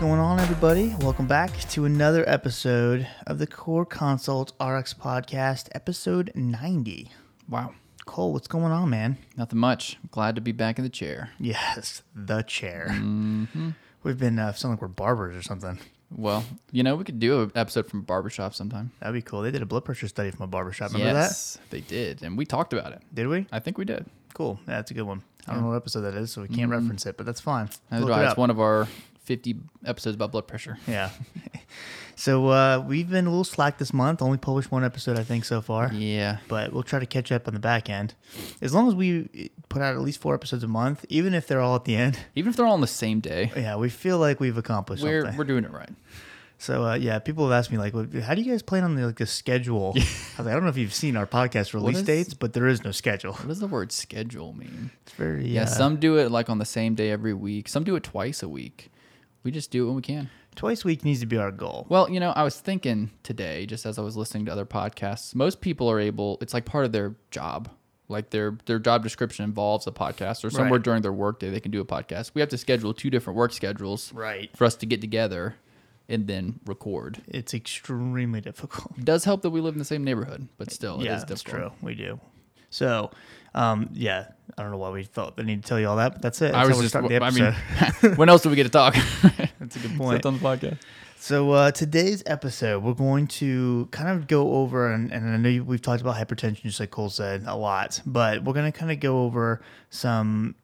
going on, everybody? Welcome back to another episode of the Core Consult RX Podcast, episode 90. Wow. Cole, what's going on, man? Nothing much. Glad to be back in the chair. Yes, the chair. Mm-hmm. We've been uh, sounding like we're barbers or something. Well, you know, we could do an episode from a barbershop sometime. That'd be cool. They did a blood pressure study from a barbershop. Remember that? yes, they did. And we talked about it. Did we? I think we did. Cool. Yeah, that's a good one. I don't know what episode that is, so we can't reference it, but that's fine. It It's one of our 50 episodes about blood pressure. Yeah. so uh, we've been a little slack this month. Only published one episode, I think, so far. Yeah. but we'll try to catch up on the back end. As long as we put out at least four episodes a month, even if they're all at the end, Even if they're all on the same day, yeah, we feel like we've accomplished we're, something. we're doing it right. so uh, yeah, people have asked me like, "Well, how do you guys plan on the, like the schedule? I, was like, I don't know if you've seen our podcast release is- dates, but there is no schedule. What does the word schedule mean? It's very Yeah, uh, some do it like on the same day every week. Some do it twice a week. We just do it when we can. twice a week needs to be our goal. Well, you know, I was thinking today, just as I was listening to other podcasts, most people are able. It's like part of their job. Like their their job description involves a podcast, or somewhere Right. during their workday they can do a podcast. We have to schedule two different work schedules Right. for us to get together and then record. It's extremely difficult. It does help that we live in the same neighborhood, but still, it yeah, is that's true. We do. So, um, yeah, I don't know why we felt the need to tell you all that, but that's it. That's I was just, I mean, when else do we get to talk? that's a good point. Except on the podcast. So uh, today's episode, we're going to kind of go over, and, and I know we've talked about hypertension, just like Cole said, a lot, but we're going to kind of go over some,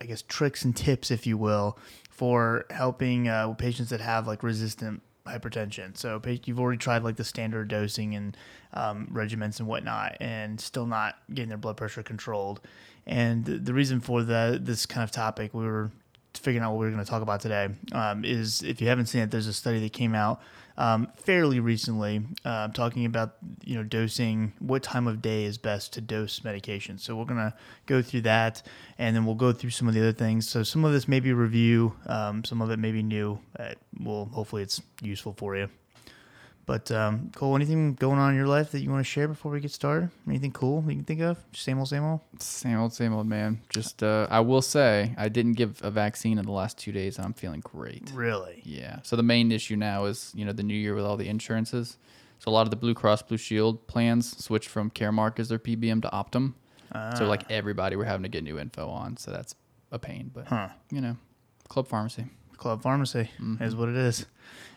I guess, tricks and tips, if you will, for helping uh, patients that have like resistant hypertension. So you've already tried like the standard dosing and um, regimens and whatnot, and still not getting their blood pressure controlled. And the, reason for the this kind of topic, we were figuring out what we are going to talk about today um, is if you haven't seen it, there's a study that came out um, fairly recently uh, talking about you know dosing, what time of day is best to dose medication. So we're gonna go through that, and then we'll go through some of the other things. So some of this may be review, um, some of it may be new. Uh, well, hopefully it's useful for you. But um, Cole, anything going on in your life that you want to share before we get started? Anything cool you can think of? Same old, same old. Same old, same old, man. Just, uh, I will say, I didn't give a vaccine in the last two days, and I'm feeling great. Really? Yeah. So the main issue now is, you know, the new year with all the insurances. So a lot of the Blue Cross Blue Shield plans switched from Caremark as their PBM to Optum. So like everybody we're having to get new info on. So that's a pain, but Huh. you know, club pharmacy. Club Pharmacy is what it is.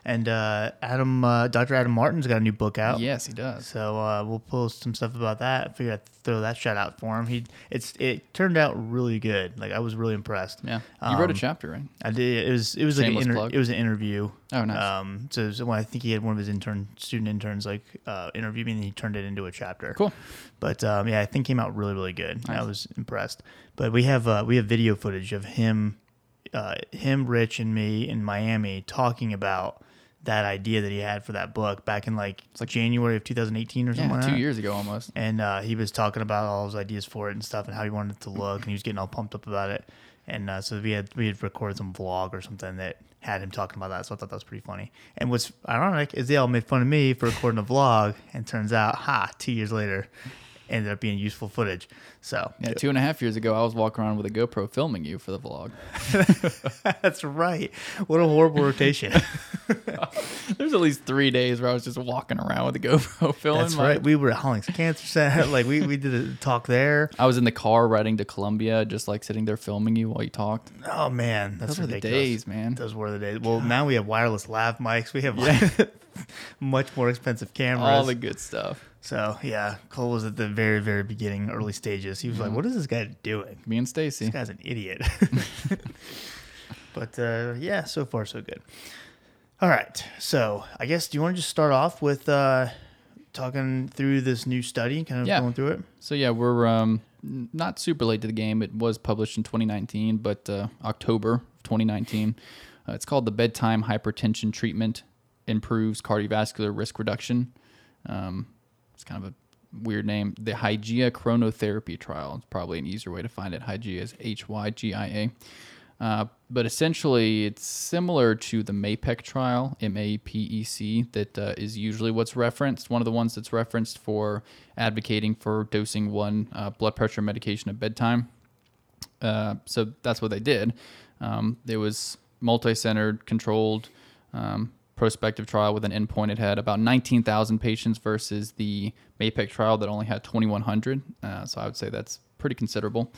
And uh, Adam, uh, Dr. Adam Martin's got a new book out. Yes, he does. So uh, we'll post some stuff about that. I figured I'd throw that shout out for him. He it's it turned out really good. Like I was really impressed. Yeah. You wrote a Um, chapter, right? I did. It was it was like an inter- it was an interview. Oh, nice. Um, so, so when I think he had one of his intern student interns like uh, interview me, and he turned it into a chapter. Cool. But um, yeah, I think came out really really good. I was impressed. But we have uh, we have video footage of him, uh, him, Rich, and me in Miami talking about that idea that he had for that book back in like, like- January of 2018 or something. Yeah, like two that. years ago almost. And uh, he was talking about all his ideas for it and stuff, and how he wanted it to look, and he was getting all pumped up about it. And uh, so we had we had recorded some vlog or something that had him talking about that. So I thought that was pretty funny. And what's ironic is they all made fun of me for recording a vlog, and turns out, ha, two years later, ended up being useful footage. So Yeah, two and a half years ago, I was walking around with a GoPro filming you for the vlog. that's right. What a horrible rotation. There's at least three days where I was just walking around with a GoPro filming. that's my- right. We were at Hollings Cancer Center. Like we, we did a talk there. I was in the car riding to Columbia, just like sitting there filming you while you talked. Oh man, that's Those were the days, man. Those were the days. Well, now we have wireless lav mics. We have like, much more expensive cameras. All the good stuff. So yeah, Cole was at the very, very beginning, early stages. He was like, "What is this guy doing? Me and Stacy. This guy's an idiot." but uh, yeah, so far so good. All right, so I guess do you want to just start off with uh, talking through this new study, kind of Yeah. going through it? So yeah, we're um, not super late to the game. It was published in 2019, but uh, October of 2019. Uh, it's called the Bedtime Hypertension Treatment Improves Cardiovascular Risk Reduction. Um, it's kind of a weird name. The Hygia Chronotherapy Trial. It's probably an easier way to find it. Hygia is H Y G I A. Uh, but essentially, it's similar to the MAPEC trial, M A P E C, that uh, is usually what's referenced. One of the ones that's referenced for advocating for dosing one uh, blood pressure medication at bedtime. Uh, so that's what they did. Um, it was multi-centered, controlled, um, prospective trial with an endpoint. It had about 19,000 patients versus the MAPEC trial that only had 2,100. Uh, so I would say that's pretty considerable.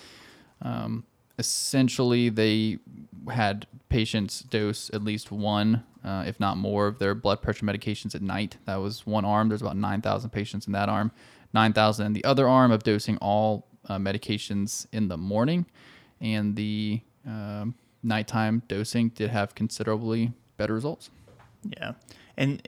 Um, essentially, they had patients dose at least one, uh, if not more, of their blood pressure medications at night. That was one arm. There's about 9,000 patients in that arm, 9,000 in the other arm of dosing all uh, medications in the morning. And the um, nighttime dosing did have considerably better results. Yeah, and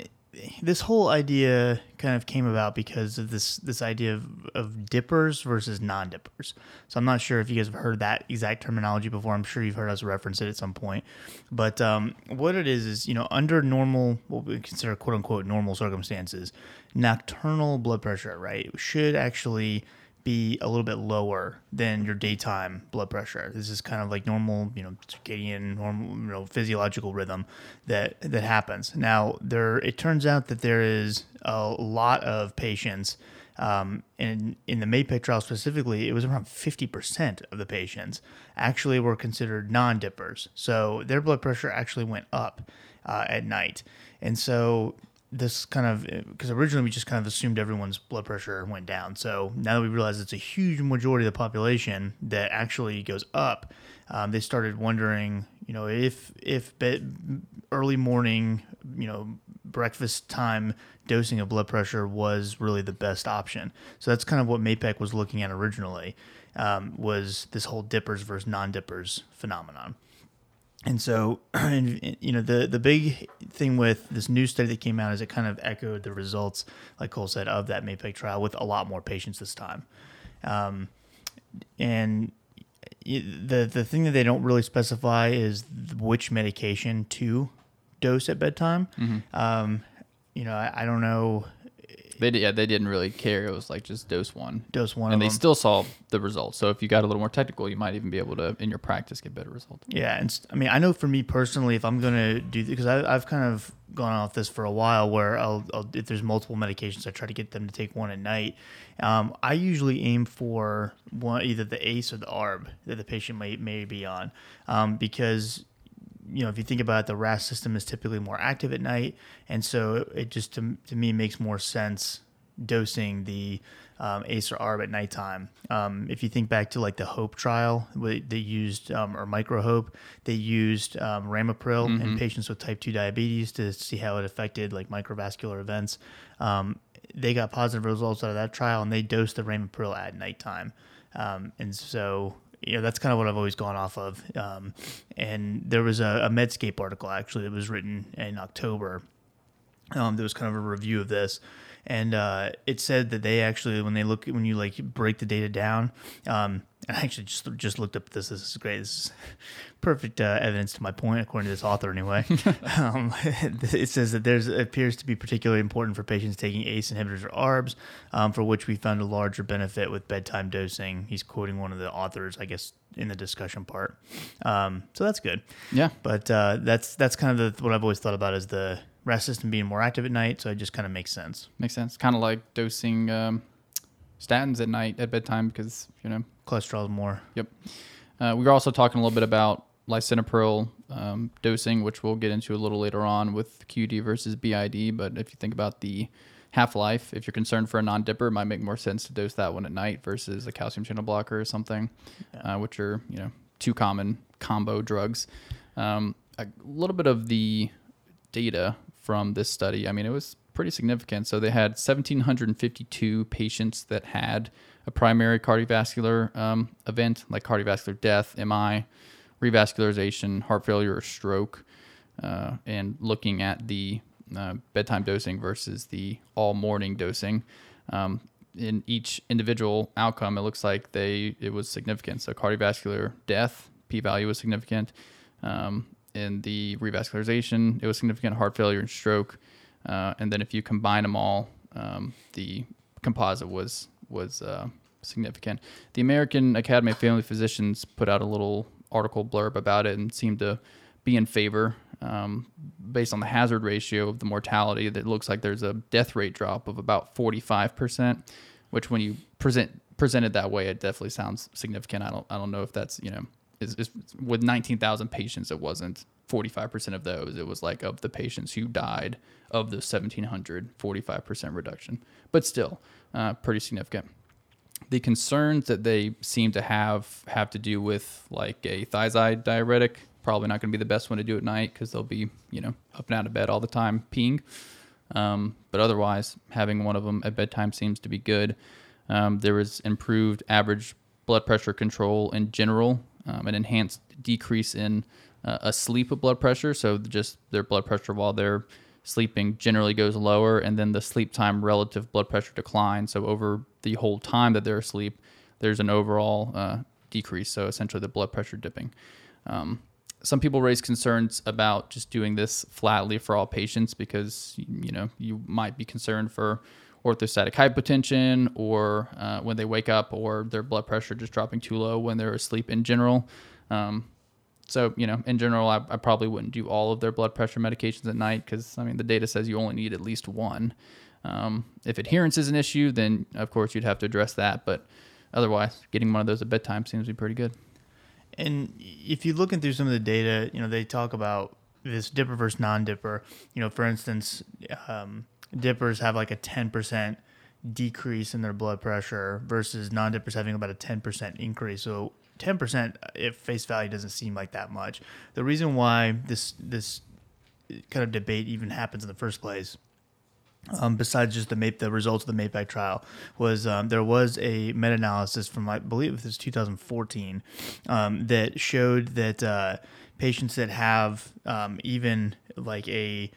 this whole idea kind of came about because of this this idea of, of dippers versus non-dippers. So I'm not sure if you guys have heard that exact terminology before. I'm sure you've heard us reference it at some point. But um, what it is is you know under normal what we consider quote unquote normal circumstances, nocturnal blood pressure right should actually be a little bit lower than your daytime blood pressure. This is kind of like normal, you know, circadian, normal, you know, physiological rhythm that that happens. Now, there it turns out that there is a lot of patients. Um, in in the MAPEC trial specifically, it was around 50% of the patients actually were considered non-dippers. So their blood pressure actually went up uh, at night. And so this kind of because originally we just kind of assumed everyone's blood pressure went down. So now that we realize it's a huge majority of the population that actually goes up, um, they started wondering, you know, if if early morning, you know, breakfast time dosing of blood pressure was really the best option. So that's kind of what MAPEC was looking at originally, um, was this whole dippers versus non-dippers phenomenon. And so, and, you know, the the big thing with this new study that came out is it kind of echoed the results, like Cole said, of that MAPEC trial with a lot more patients this time. Um, and the the thing that they don't really specify is which medication to dose at bedtime. Mm-hmm. Um, you know, I, I, don't know they did, yeah, they didn't really care. It was like just dose one, dose one, and they them. still saw the results. So if you got a little more technical, you might even be able to, in your practice, get better results. Yeah, and I mean, I know for me personally, if I'm gonna do because I've kind of gone off this for a while, where I'll, I'll, if there's multiple medications, I try to get them to take one at night. Um, I usually aim for one, either the ACE or the ARB that the patient may may be on, um, because you know, if you think about it, the RAS system is typically more active at night, and so it just to, to me makes more sense dosing the um, ACE or ARB at nighttime. Um, if you think back to like the HOPE trial, they used um, or MicroHOPE, they used um, Ramipril mm-hmm. in patients with type two diabetes to see how it affected like microvascular events. Um, they got positive results out of that trial, and they dosed the Ramipril at nighttime. Um, and so you know that's kind of what I've always gone off of. Um, and there was a, a, Medscape article actually that was written in October. Um, there was kind of a review of this, and uh, it said that they actually when they look when you like break the data down. Um, I actually just just looked up this. This is great. This is perfect uh, evidence to my point, according to this author, anyway. um, it says that there's appears to be particularly important for patients taking ACE inhibitors or ARBs, um, for which we found a larger benefit with bedtime dosing. He's quoting one of the authors, I guess, in the discussion part. Um, so that's good. Yeah. But uh, that's that's kind of the, what I've always thought about as the RAS system being more active at night. So it just kind of makes sense. Makes sense. Kind of like dosing um, statins at night at bedtime because you know cholesterol is more. Yep. Uh, we were also talking a little bit about lisinopril um, dosing, which we'll get into a little later on with QD versus BID. But if you think about the half life, if you're concerned for a non dipper, it might make more sense to dose that one at night versus a calcium channel blocker or something, yeah. uh, which are you know two common combo drugs. Um, a little bit of the data from this study. I mean, it was pretty significant. So they had 1,752 patients that had a primary cardiovascular um, event like cardiovascular death, MI, revascularization, heart failure, or stroke, uh, and looking at the uh, bedtime dosing versus the all morning dosing. Um, in each individual outcome, it looks like they it was significant. So cardiovascular death p-value was significant. Um, in the revascularization, it was significant heart failure and stroke. Uh, and then if you combine them all, um, the composite was was uh, significant. The American Academy of Family Physicians put out a little article blurb about it and seemed to be in favor um, based on the hazard ratio of the mortality. That looks like there's a death rate drop of about 45%, which when you present presented that way, it definitely sounds significant. I don't I don't know if that's you know is, is with 19,000 patients, it wasn't 45% of those. It was like of the patients who died of those 1,700, 45% reduction. But still, uh, pretty significant. The concerns that they seem to have have to do with like a thiazide diuretic. Probably not going to be the best one to do at night because they'll be, you know, up and out of bed all the time peeing. Um, but otherwise, having one of them at bedtime seems to be good. Um, there was improved average blood pressure control in general, um, an enhanced decrease in uh, a sleep of blood pressure. So just their blood pressure while they're sleeping generally goes lower, and then the sleep time relative blood pressure declines. So over the whole time that they're asleep, there's an overall uh, decrease. So essentially, the blood pressure dipping. Um, some people raise concerns about just doing this flatly for all patients because you know you might be concerned for orthostatic hypotension or uh, when they wake up or their blood pressure just dropping too low when they're asleep in general. Um, so you know, in general, I, I, probably wouldn't do all of their blood pressure medications at night because I mean the data says you only need at least one. Um, if adherence is an issue, then of course you'd have to address that. But otherwise, getting one of those at bedtime seems to be pretty good. And if you're looking through some of the data, you know, they talk about this dipper versus non-dipper. You know, for instance, um, dippers have like a 10% decrease in their blood pressure versus non-dippers having about a 10% increase. So 10% if face value doesn't seem like that much. The reason why this this kind of debate even happens in the first place um, besides just the the results of the MAPEC trial was um, there was a meta-analysis from I believe it was 2014 um, that showed that uh, patients that have um, even like a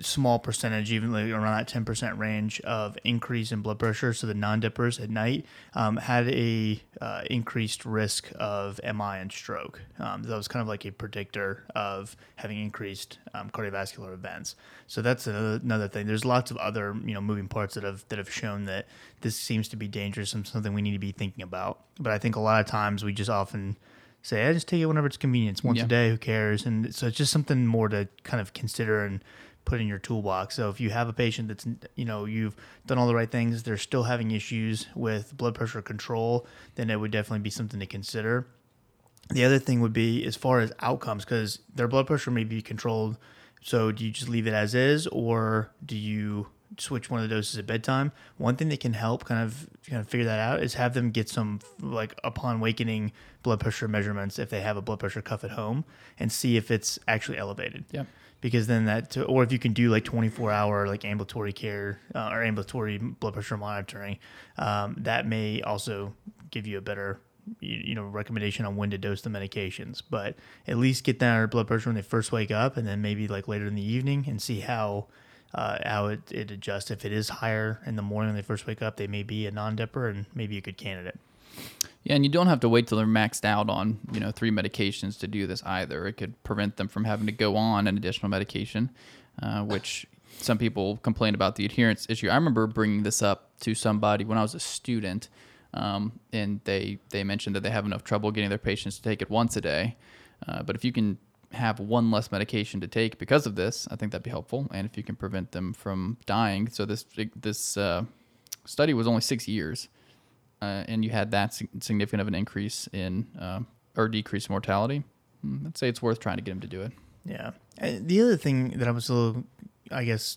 small percentage, even like around that 10% range of increase in blood pressure. So the non-dippers at night um, had a uh, increased risk of MI and stroke. Um, that was kind of like a predictor of having increased um, cardiovascular events. So that's another, another thing. There's lots of other you know moving parts that have that have shown that this seems to be dangerous and something we need to be thinking about. But I think a lot of times we just often say, I just take it whenever it's convenient. It's once yeah. a day, who cares? And so it's just something more to kind of consider and put in your toolbox. So if you have a patient that's you know you've done all the right things, they're still having issues with blood pressure control, then it would definitely be something to consider. The other thing would be as far as outcomes because their blood pressure may be controlled. So do you just leave it as is, or do you switch one of the doses at bedtime? One thing that can help kind of kind of figure that out is have them get some like upon wakening blood pressure measurements if they have a blood pressure cuff at home and see if it's actually elevated. Yeah because then that or if you can do like 24 hour like ambulatory care uh, or ambulatory blood pressure monitoring um, that may also give you a better you know recommendation on when to dose the medications. But at least get their blood pressure when they first wake up and then maybe like later in the evening and see how uh, how it, it adjusts. If it is higher in the morning when they first wake up they may be a non-dipper and maybe a good candidate yeah, and you don't have to wait till they're maxed out on you know three medications to do this either. It could prevent them from having to go on an additional medication, uh, which some people complain about the adherence issue. I remember bringing this up to somebody when I was a student, um, and they they mentioned that they have enough trouble getting their patients to take it once a day. Uh, but if you can have one less medication to take because of this, I think that'd be helpful. And if you can prevent them from dying, so this this uh, study was only six years uh, and you had that significant of an increase in uh, or decrease in mortality, hmm, I'd say it's worth trying to get him to do it. Yeah. The other thing that I was a little, I guess,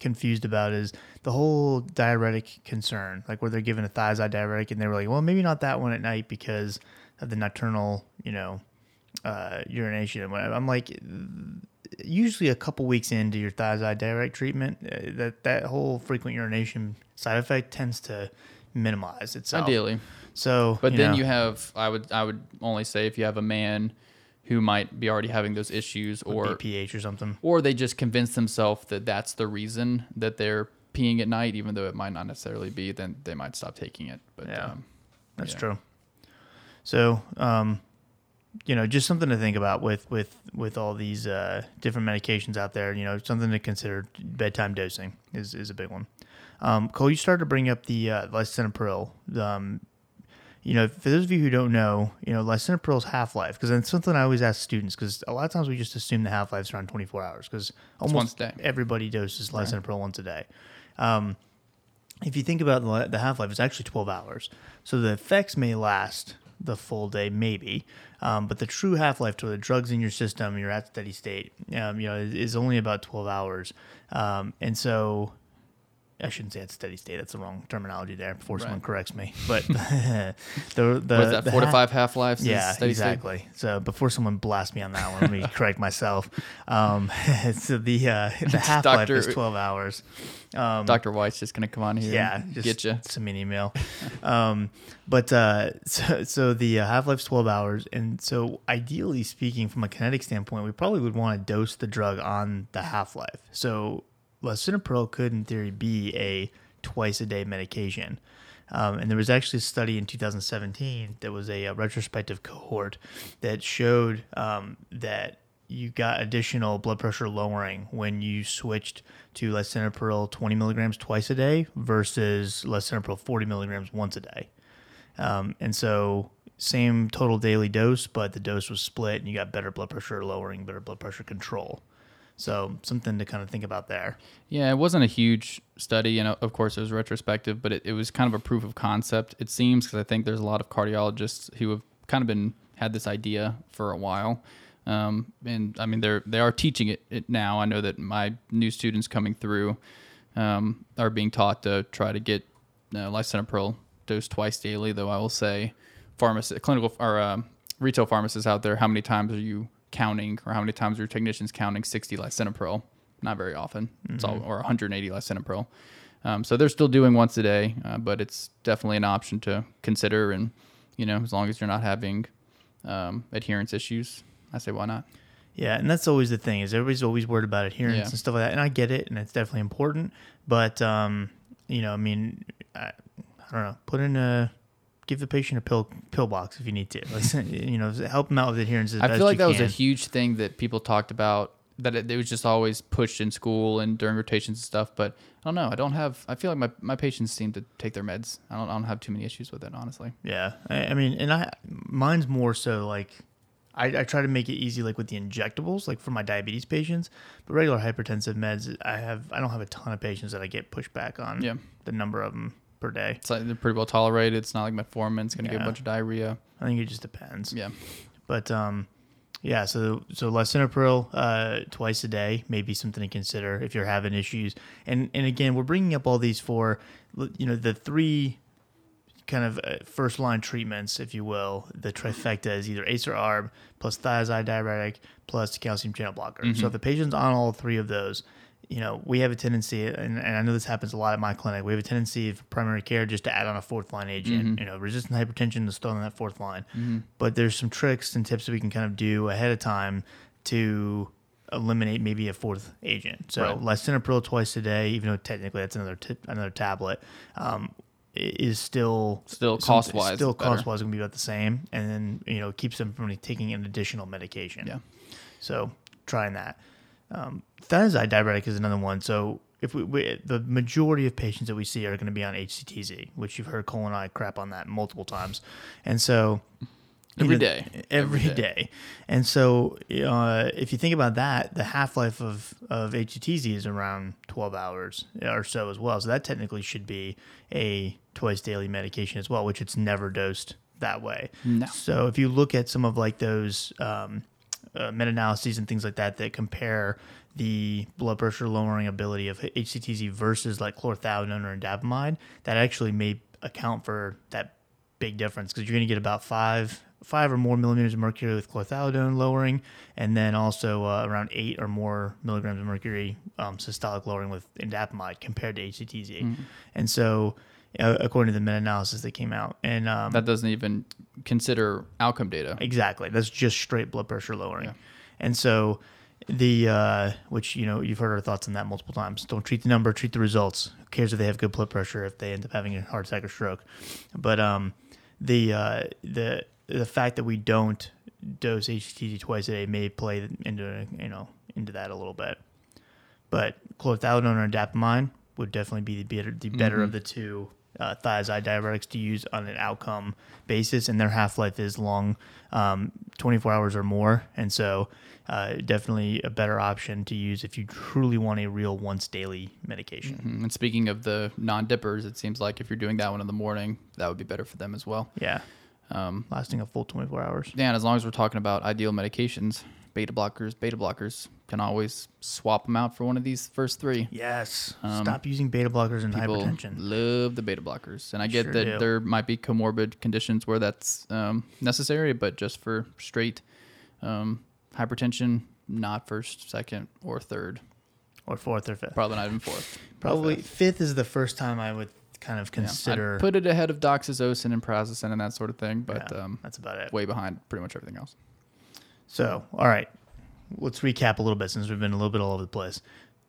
confused about is the whole diuretic concern, like where they're given a thiazide diuretic, and they were like, well, maybe not that one at night because of the nocturnal, you know, uh, urination. I'm like, usually a couple weeks into your thiazide diuretic treatment, uh, that that whole frequent urination side effect tends to minimize itself. Ideally. So, but you then know, you have I would I would only say if you have a man who might be already having those issues or BPH or something, or they just convince themselves that that's the reason that they're peeing at night, even though it might not necessarily be, then they might stop taking it. But yeah, um, that's yeah. true. So, um, you know, just something to think about with with with all these uh, different medications out there. You know, something to consider. Bedtime dosing is is a big one. Um, Cole, you started to bring up the uh, lisinopril. Um, you know, for those of you who don't know, you know, lisinopril's half life, because it's something I always ask students, because a lot of times we just assume the half life is around 24 hours, because almost everybody doses lisinopril right. once a day. Um, if you think about the half life, it's actually 12 hours. So the effects may last the full day, maybe. Um, but the true half life to the drugs in your system, you're at steady state, um, you know, is, is only about 12 hours. Um, and so I shouldn't say at steady state. That's the wrong terminology there. Before someone corrects me, but the the what is that? the Four to five half lives. yeah, exactly. So before someone blasts me on that one, let me correct myself. Um, so the uh, the half life is twelve hours. Um, Dr. White's just gonna come on here. yeah, and just get you. Send me an email. um, but uh, so, so the uh, half life's twelve hours, and so ideally speaking, from a kinetic standpoint, we probably would want to dose the drug on the half life. So lisinopril could, in theory, be a twice a day medication. Um, and there was actually a study in 2017 that was a, uh retrospective cohort that showed um, that you got additional blood pressure lowering when you switched to lisinopril 20 milligrams twice a day versus lisinopril 40 milligrams once a day. Um, and so same total daily dose, but the dose was split, and you got better blood pressure lowering, better blood pressure control. So something to kind of think about there. Yeah, it wasn't a huge study, and uh, of course it was retrospective, but it, it was kind of a proof of concept. It seems because I think there's a lot of cardiologists who have kind of been had this idea for a while, um, and I mean they're they are teaching it, it now. I know that my new students coming through um, are being taught to try to get uh, lisinopril dosed twice daily. Though I will say, pharmacists, clinical or um, retail pharmacists out there, how many times are you counting, or how many times are your technicians counting 60 lisinopril? Not very often. It's all or 180 lisinopril. Um, so they're still doing once a day, uh, but it's definitely an option to consider. And you know, as long as you're not having um, adherence issues, I say why not? Yeah, and that's always the thing is everybody's always worried about adherence Yeah. and stuff like that, and I get it, and it's definitely important. But um, you know, I mean, I, I don't know, put in a give the patient a pill pill box if you need to. Like, you know, help them out with adherence. I best feel like that was a huge thing that people talked about. That it, it was just always pushed in school and during rotations and stuff. But I don't know. I don't have. I feel like my, my patients seem to take their meds. I don't. I don't have too many issues with it, honestly. Yeah, I, I mean, and I mine's more so like I, I try to make it easy, like with the injectables, like for my diabetes patients. But regular hypertensive meds, I have I don't have a ton of patients that I get pushed back on. Yeah. the number of them per day. It's like they're pretty well tolerated. It's not like metformin's going to Yeah. a bunch of diarrhea. I think it just depends. Yeah. But um, yeah. So so lisinopril uh, twice a day may be something to consider if you're having issues. And and again, we're bringing up all these for you know the three kind of uh, first line treatments, if you will. The trifecta is either ACE or ARB plus thiazide diuretic plus calcium channel blocker. So if the patient's on all three of those. You know, we have a tendency, and, and I know this happens a lot at my clinic. We have a tendency for primary care just to add on a fourth line agent. You know, resistant hypertension is thrown on that fourth line. But there's some tricks and tips that we can kind of do ahead of time to eliminate maybe a fourth agent. So Right. lisinopril twice a day, even though technically that's another t- another tablet, um, is still Still cost-wise still cost wise going to be about the same, and then you know keeps them from taking an additional medication. Yeah. So trying that. Um, thiazide diuretic is another one. So if we, we the majority of patients that we see are going to be on HCTZ, which you've heard Cole and I crap on that multiple times, and so Every know, day. every Every day. day. And so, uh, if you think about that, the half life of, of HCTZ is around 12 hours or so as well. So, that technically should be a twice daily medication as well, which it's never dosed that way. No. So, if you look at some of like those um, uh, meta analyses and things like that that compare the blood pressure lowering ability of HCTZ versus like chlorthalidone or indapamide, that actually may account for that big difference because you're going to get about five five or more millimeters of mercury with chlorthalidone lowering, and then also uh, around eight or more milligrams of mercury um, systolic lowering with indapamide compared to HCTZ. And so, according to the meta-analysis that came out, and um, That doesn't even consider outcome data. Exactly. That's just straight blood pressure lowering. And so the uh, which you know you've heard our thoughts on that multiple times. Don't treat the number, treat the results. Who cares if they have good blood pressure if they end up having a heart attack or stroke? But um, the uh, the the fact that we don't dose HCTZ twice a day may play into you know into that a little bit. But chlorthalidone or indapamide would definitely be the better, the better of the two uh, thiazide diuretics to use on an outcome basis, and their half life is long, um, 24 hours or more, and so uh, definitely a better option to use if you truly want a real once daily medication. Mm, And speaking of the non dippers, it seems like if you're doing that one in the morning, that would be better for them as well. Yeah, Um, lasting a full 24 hours. yeah, and as long as we're talking about ideal medications, beta blockers, beta blockers can always swap them out for one of these first three. Yes. Um, Stop using beta blockers in People hypertension. love the beta blockers, and I get Sure that do. there might be comorbid conditions where that's um, necessary, but just for straight um, hypertension, not first, second, or third. Or fourth or fifth. Probably not even fourth. Probably fifth. fifth is the first time I would kind of Yeah, consider. put it ahead of doxazosin and prazosin and that sort of thing, but yeah, um, that's about it. way behind pretty much everything else. So, all right, let's recap a little bit since we've been a little bit all over the place.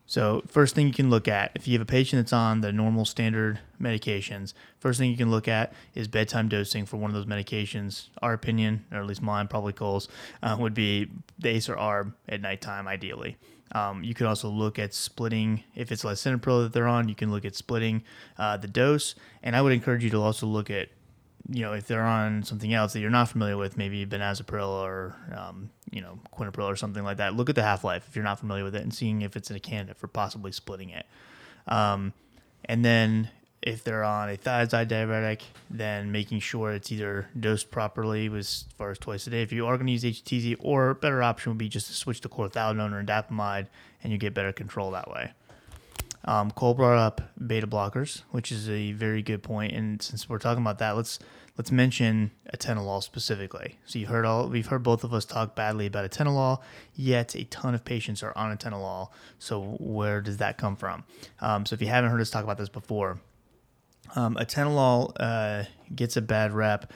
So, first thing you can look at if you have a patient that's on the normal standard medications, first thing you can look at is bedtime dosing for one of those medications. Our opinion, or at least mine, probably Cole's, uh, would be the ACE or ARB at nighttime, ideally. Um, you could also look at splitting, if it's lisinopril that they're on, you can look at splitting uh, the dose. And I would encourage you to also look at you know, if they're on something else that you're not familiar with, maybe benazepril or, um, you know, quinapril or something like that, look at the half life if you're not familiar with it and seeing if it's a candidate for possibly splitting it. Um, and then if they're on a thiazide diuretic, then making sure it's either dosed properly as far as twice a day. If you are going to use HCTZ, or better option would be just to switch to chlorthalidone or indapamide, and you get better control that way. Um, Cole brought up beta blockers, which is a very good point. And since we're talking about that, let's let's mention atenolol specifically. So you've heard all we've heard both of us talk badly about atenolol, yet a ton of patients are on atenolol. So where does that come from? Um, so if you haven't heard us talk about this before, um, atenolol uh, gets a bad rep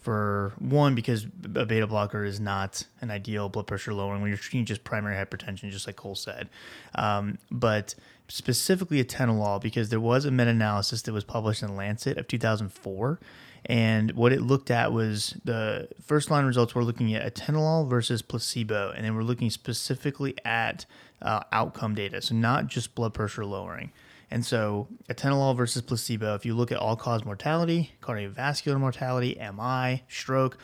for one because a beta blocker is not an ideal blood pressure lowering when you're treating just primary hypertension, just like Cole said. Um, but specifically atenolol because there was a meta-analysis that was published in Lancet of 2004, and what it looked at was the first line results were looking at atenolol versus placebo, and they were looking specifically at uh, outcome data, so not just blood pressure lowering. And so, atenolol versus placebo, if you look at all cause mortality, cardiovascular mortality, MI, stroke,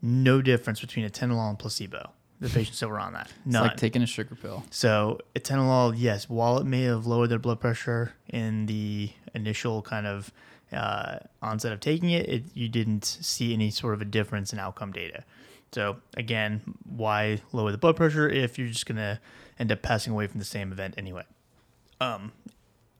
no difference between atenolol and placebo. The patients that were on that. It's like taking a sugar pill. So atenolol, yes, while it may have lowered their blood pressure in the initial kind of uh, onset of taking it, it, you didn't see any sort of a difference in outcome data. So again, why lower the blood pressure if you're just gonna end up passing away from the same event anyway? Um,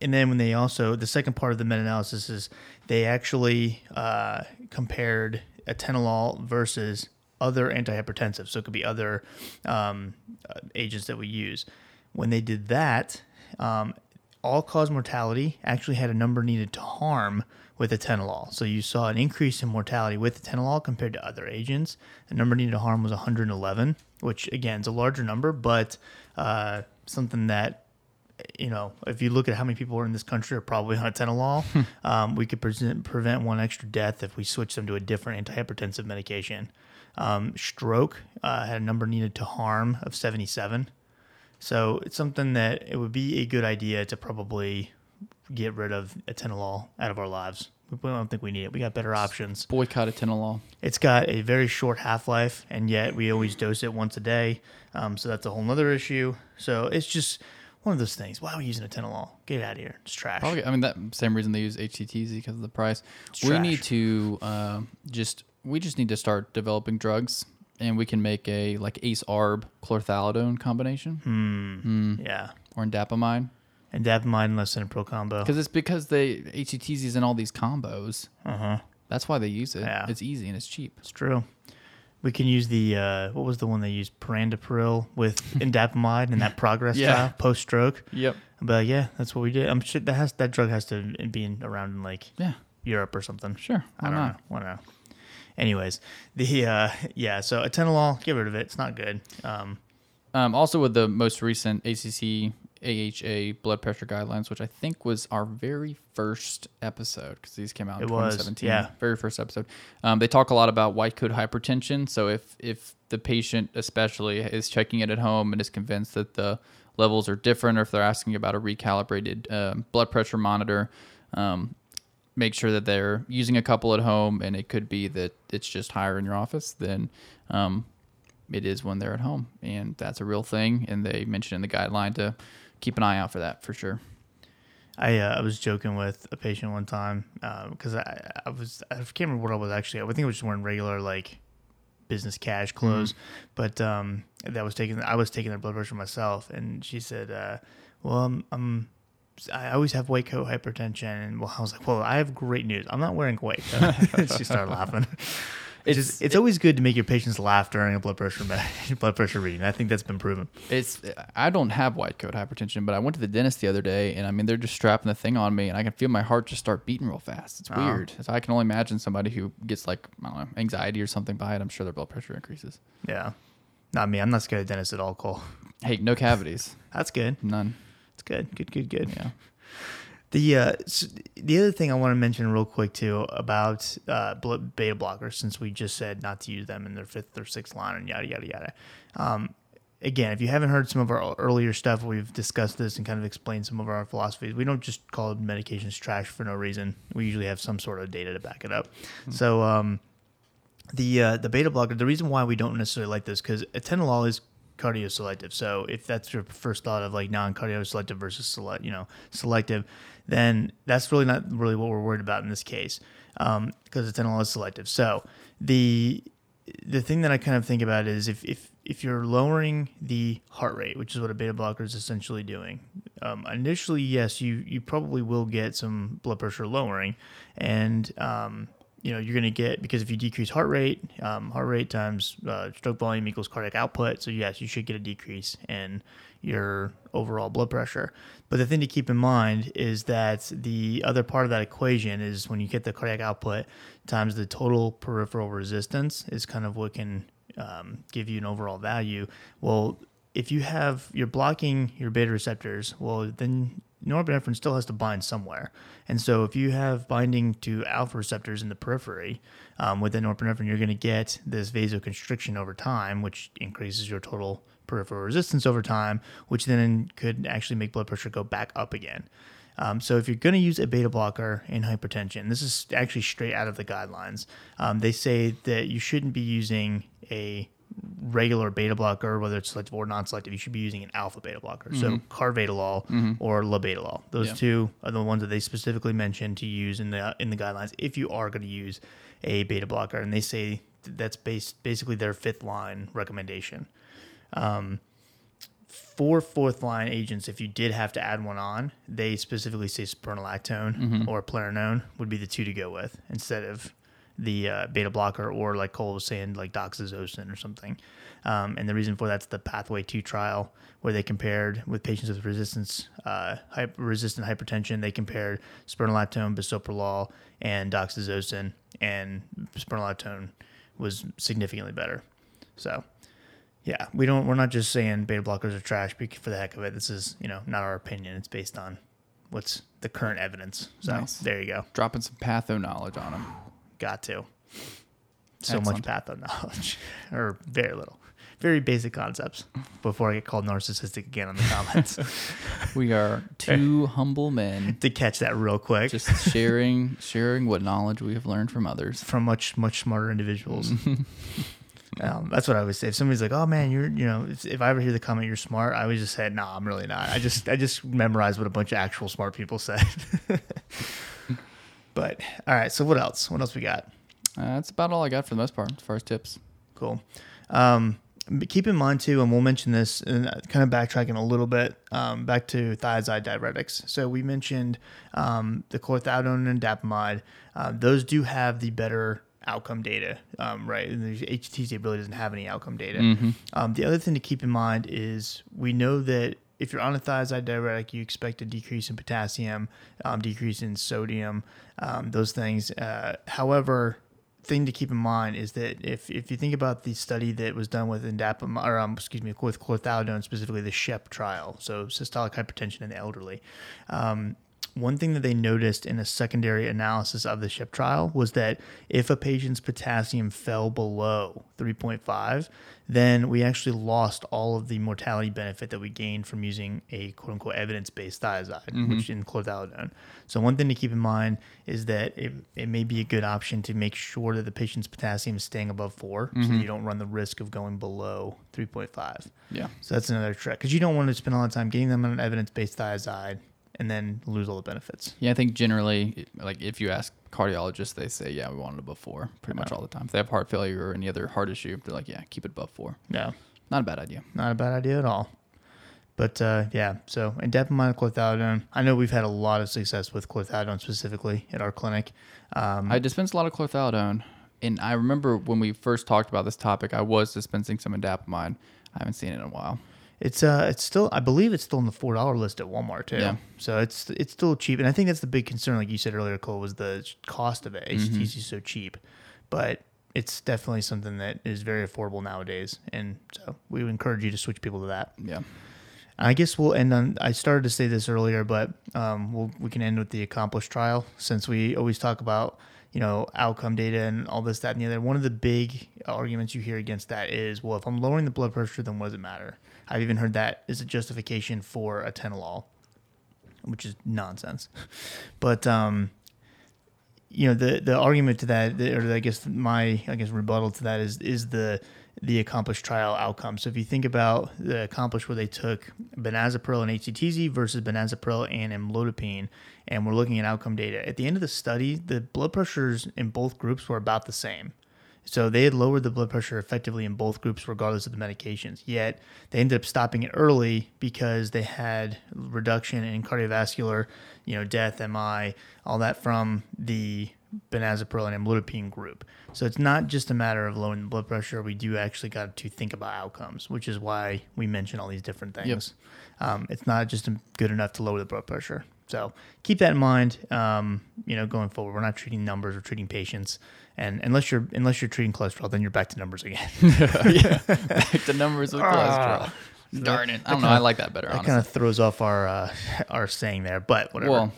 and then when they also the second part of the meta-analysis is they actually uh, compared atenolol versus other antihypertensives. So it could be other um, uh, agents that we use. When they did that, um, all cause mortality actually had a number needed to harm with atenolol. So you saw an increase in mortality with atenolol compared to other agents. The number needed to harm was 111, which again is a larger number, but uh, something that you know, if you look at how many people are in this country are probably on atenolol, um, we could present, prevent one extra death if we switch them to a different antihypertensive medication. Um, stroke uh, had a number needed to harm of 77. So it's something that it would be a good idea to probably get rid of atenolol out of our lives. We don't think we need it. We got better options. Boycott atenolol. It's got a very short half life, and yet we always dose it once a day. Um, so that's a whole other issue. So it's just one of those things. Why are we using atenolol? Get it out of here. It's trash. Probably, I mean, that same reason they use HCTZ because of the price. It's we trash. need to uh, just we just need to start developing drugs, and we can make a like ACE ARB chlorthalidone combination Hmm. Yeah. or indapamide And dapamide and lisinopril combo. because it's because they HCTZ is in all these combos. Uh huh. That's why they use it. Yeah. It's easy and it's cheap. It's true. We can use the uh, what was the one they used? Perindopril with indapamide and that progress Yeah. trial post stroke. Yep. But yeah, that's what we did. I'm sure that has that drug has to be in- around in like Yeah. Europe or something. Sure. I don't not? know. I don't know. Anyways, the uh, yeah, so atenolol, get rid of it. It's not good. Um, Um, also, with the most recent ACC AHA blood pressure guidelines, which I think was our very first episode because these came out in It was, 2017. yeah. very first episode. Um, they talk a lot about white coat hypertension. So if if the patient especially is checking it at home and is convinced that the levels are different, or if they're asking about a recalibrated um, blood pressure monitor, um, make sure that they're using a couple at home, and it could be that it's just higher in your office than um, it is when they're at home, and that's a real thing. And they mentioned in the guideline to keep an eye out for that for sure. I uh, I was joking with a patient one time because I I was I can't remember what I was actually. I think I was just wearing regular like business cash clothes, but um, that was taking I was taking their blood pressure myself, and she said, uh, "Well, I'm, I'm I always have white coat hypertension," and well, I was like, "Well, I have great news. I'm not wearing white coat." she started laughing. It's It's- just, it's always good to make your patients laugh during a blood pressure blood pressure reading. I think that's been proven. It's I don't have white coat hypertension, but I went to the dentist the other day, and I mean they're just strapping the thing on me, and I can feel my heart just start beating real fast. It's Oh. weird. So I can only imagine somebody who gets like I don't know anxiety or something by it. I'm sure their blood pressure increases. Yeah, not me. I'm not scared of dentists at all, Cole. Hey, no cavities, That's good. none. Good. Good. Good. Good. Yeah. The uh, s- the other thing I want to mention real quick too about uh, beta blockers, since we just said not to use them in their fifth or sixth line and yada yada yada. Um, again, if you haven't heard some of our earlier stuff, we've discussed this and kind of explained some of our philosophies. We don't just call medications trash for no reason. We usually have some sort of data to back it up. So um, the uh, the beta blocker, the reason why we don't necessarily like this because atenolol is cardioselective. So if that's your first thought of like non-cardioselective versus select, you know, selective, then that's really not really what we're worried about in this case because atenolol is selective. So the the thing that I kind of think about is if if if you're lowering the heart rate, which is what a beta blocker is essentially doing, um, initially, yes, you you probably will get some blood pressure lowering, and um, you know you're going to get because if you decrease heart rate, um, heart rate times uh, stroke volume equals cardiac output. So yes, you should get a decrease in your overall blood pressure. But the thing to keep in mind is that the other part of that equation is when you get the cardiac output times the total peripheral resistance is kind of what can um, give you an overall value. Well, if you have you're blocking your beta receptors, well then norepinephrine still has to bind somewhere. And so if you have binding to alpha receptors in the periphery um, with the norepinephrine, you're going to get this vasoconstriction over time, which increases your total peripheral resistance over time, which then could actually make blood pressure go back up again. Um, so if you're going to use a beta blocker in hypertension, this is actually straight out of the guidelines. Um, they say that you shouldn't be using a regular beta blocker, whether it's selective or non-selective. You should be using an alpha beta blocker, so mm-hmm. carvedilol mm-hmm. or labetalol. Those Yeah. two are the ones that they specifically mentioned to use in the in the guidelines if you are going to use a beta blocker, and they say that's based basically their fifth line recommendation um, for fourth line agents, if you did have to add one on, they specifically say spironolactone mm-hmm. or eplerenone would be the two to go with instead of the uh, beta blocker or like Cole was saying, like doxazosin or something. Um, and the reason for that's the Pathway 2 trial where they compared with patients with resistance, uh, hyper, resistant hypertension, they compared spironolactone, bisoprolol, and doxazosin, and spironolactone was significantly better. So, yeah, we don't. We're not just saying beta blockers are trash for the heck of it. This is, you know, not our opinion. It's based on what's the current evidence. So Nice. there you go. Dropping some patho knowledge on them. Got to. So Excellent. much patho knowledge, or very little, very basic concepts. Before I get called narcissistic again in the comments, We are two humble men to catch that real quick just sharing sharing what knowledge we have learned from others. from much much smarter individuals. Um, that's what I always say. If somebody's like, "Oh man, you're," you know, if, if I ever hear the comment, "You're smart," I always just say, "No, I'm really not." I just I just memorize what a bunch of actual smart people said. But all right, so what else? What else we got? Uh, that's about all I got for the most part as far as tips. Cool. Um, but keep in mind too, and we'll mention this, and kind of backtracking a little bit um, back to thiazide diuretics. So we mentioned um, the chlorthalidone and dapamide; uh, those do have the better outcome data, um, right? And the HCTZ really doesn't have any outcome data. Um, the other thing to keep in mind is we know that if you're on a thiazide diuretic, you expect a decrease in potassium, um, decrease in sodium, um, those things. Uh, however, thing to keep in mind is that if, if you think about the study that was done with indapam or um, excuse me with chlorthalidone specifically the SHEP trial, so systolic hypertension in the elderly, um, one thing that they noticed in a secondary analysis of the SHEP trial was that if a patient's potassium fell below 3.5, then we actually lost all of the mortality benefit that we gained from using a quote unquote evidence based thiazide, which is in chlorthalidone. So, one thing to keep in mind is that it, it may be a good option to make sure that the patient's potassium is staying above 4 so that mm-hmm. you don't run the risk of going below 3.5. Yeah. So that's another trick because you don't want to spend a lot of time getting them on an evidence-based thiazide, and then lose all the benefits. Yeah, I think generally, like if you ask cardiologists, they say, yeah, we want it above four pretty much all the time. If they have heart failure or any other heart issue, they're like, yeah, keep it above four. Yeah, Not a bad idea. not a bad idea at all. But uh, yeah, so indapamide chlorthalidone. I know we've had a lot of success with chlorthalidone specifically at our clinic. Um, I dispense a lot of chlorthalidone, and I remember when we first talked about this topic, I was dispensing some indapamide. I haven't seen it in a while. It's uh, it's still, I believe it's still on the four dollar list at Walmart too. Yeah. So it's it's still cheap, and I think that's the big concern, like you said earlier, Cole, was the cost of it. Mm-hmm. Is so cheap, but it's definitely something that is very affordable nowadays, and so we would encourage you to switch people to that. Yeah. I guess we'll end on. I started to say this earlier, but um, we'll, we can end with the accomplished trial since we always talk about you know outcome data and all this, that, and the other. One of the big arguments you hear against that is, well, if I'm lowering the blood pressure, then what does it matter? I've even heard that is a justification for atenolol, which is nonsense. But um, you know the the argument to that, or I guess my I guess rebuttal to that is is the the accomplished trial outcome. So if you think about the accomplished where they took benazepril and HCTZ versus benazepril and amlodipine, and we're looking at outcome data. At the end of the study, the blood pressures in both groups were about the same. So they had lowered the blood pressure effectively in both groups, regardless of the medications. Yet they ended up stopping it early because they had reduction in cardiovascular, you know, death, MI, all that from the benazepril and amlodipine group. So it's not just a matter of lowering the blood pressure. We do actually got to think about outcomes, which is why we mention all these different things. Um, it's not just good enough to lower the blood pressure. So keep that in mind. Um, you know, going forward, we're not treating numbers; we're treating patients. And unless you're unless you're treating cholesterol, then you're back to numbers again. yeah. Back to numbers with cholesterol. Ah. Darn it. I don't know. I like that better, that kind of throws off our uh, our saying there, but whatever. well,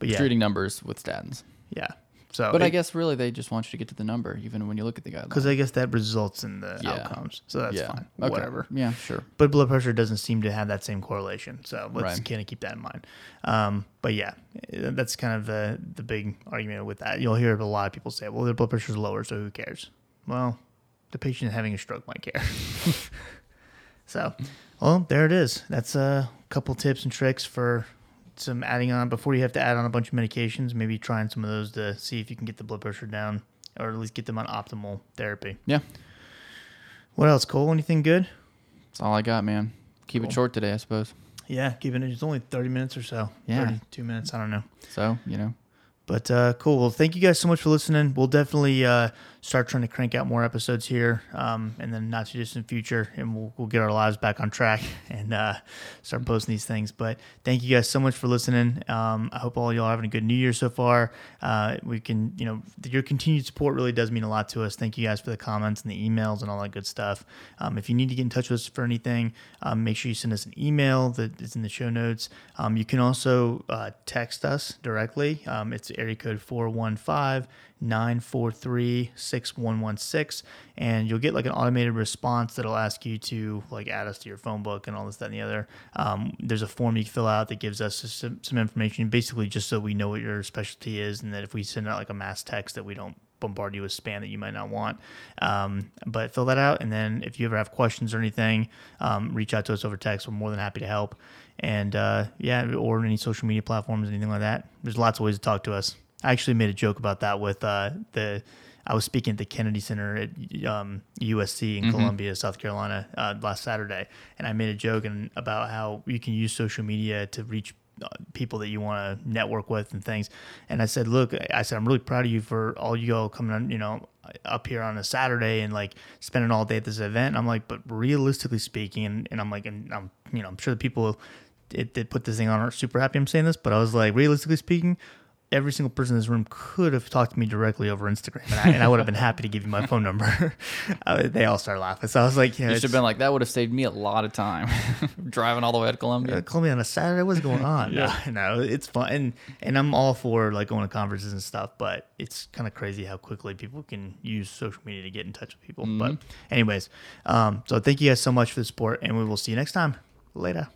but yeah, treating numbers with statins. yeah. So, But I guess really they just want you to get to the number, even when you look at the guidelines. because I guess that results in the Yeah. outcomes, so that's yeah. fine. Okay. Whatever. Yeah, sure. But blood pressure doesn't seem to have that same correlation, so let's Right. kind of keep that in mind. Um, but yeah, that's kind of the the big argument with that. You'll hear a lot of people say, "Well, their blood pressure's lower, so who cares?" Well, the patient having a stroke might care. so, well, there it is. That's a couple tips and tricks for some adding on before you have to add on a bunch of medications. Maybe trying some of those to see if you can get the blood pressure down, or at least get them on optimal therapy. Yeah. What else, Cole? Anything good? That's all I got, man. Keep Cool. it short today, I suppose. Yeah, keeping it. It's only thirty minutes or so. Yeah. thirty-two minutes. I don't know. So, you know, But uh, cool. Well, thank you guys so much for listening. We'll definitely uh, start trying to crank out more episodes here, um, and then not too distant future, and we'll, we'll get our lives back on track and uh, start posting these things. But thank you guys so much for listening. Um, I hope all y'all are having a good New Year so far. Uh, we can, you know, your continued support really does mean a lot to us. Thank you guys for the comments and the emails and all that good stuff. Um, if you need to get in touch with us for anything, um, make sure you send us an email that is in the show notes. Um, you can also uh, text us directly. Um, it's area code 415 943 6116. And you'll get like an automated response that'll ask you to like add us to your phone book and all this, that, and the other. Um, there's a form you fill out that gives us some, some information, basically just so we know what your specialty is. And that if we send out like a mass text, that we don't bombard you with spam that you might not want. Um, but fill that out, and then if you ever have questions or anything, um, reach out to us over text. We're more than happy to help. And uh, yeah, or any social media platforms, anything like that. There's lots of ways to talk to us. I actually made a joke about that with uh, the. I was speaking at the Kennedy Center at um, USC in Columbia, South Carolina, uh, last Saturday, and I made a joke and about how you can use social media to reach uh, people that you want to network with and things. And I said, look, I said, I'm really proud of you for all you all coming on, you know, up here on a Saturday and like spending all day at this event. And I'm like, but realistically speaking, and, and I'm like, and I'm, you know, I'm sure the people that, that put this thing on are super happy I'm saying this, but I was like, realistically speaking, every single person in this room could have talked to me directly over Instagram, and I, and I would have been happy to give you my phone number. uh, they all started laughing, so I was like, you should have been like, that would have saved me a lot of time driving all the way to Columbia. uh, me on a Saturday. What's going on? Yeah. No, no, it's fun, and and I'm all for like going to conferences and stuff. But it's kind of crazy how quickly people can use social media to get in touch with people. But anyways, um, so thank you guys so much for the support, and we will see you next time. Later.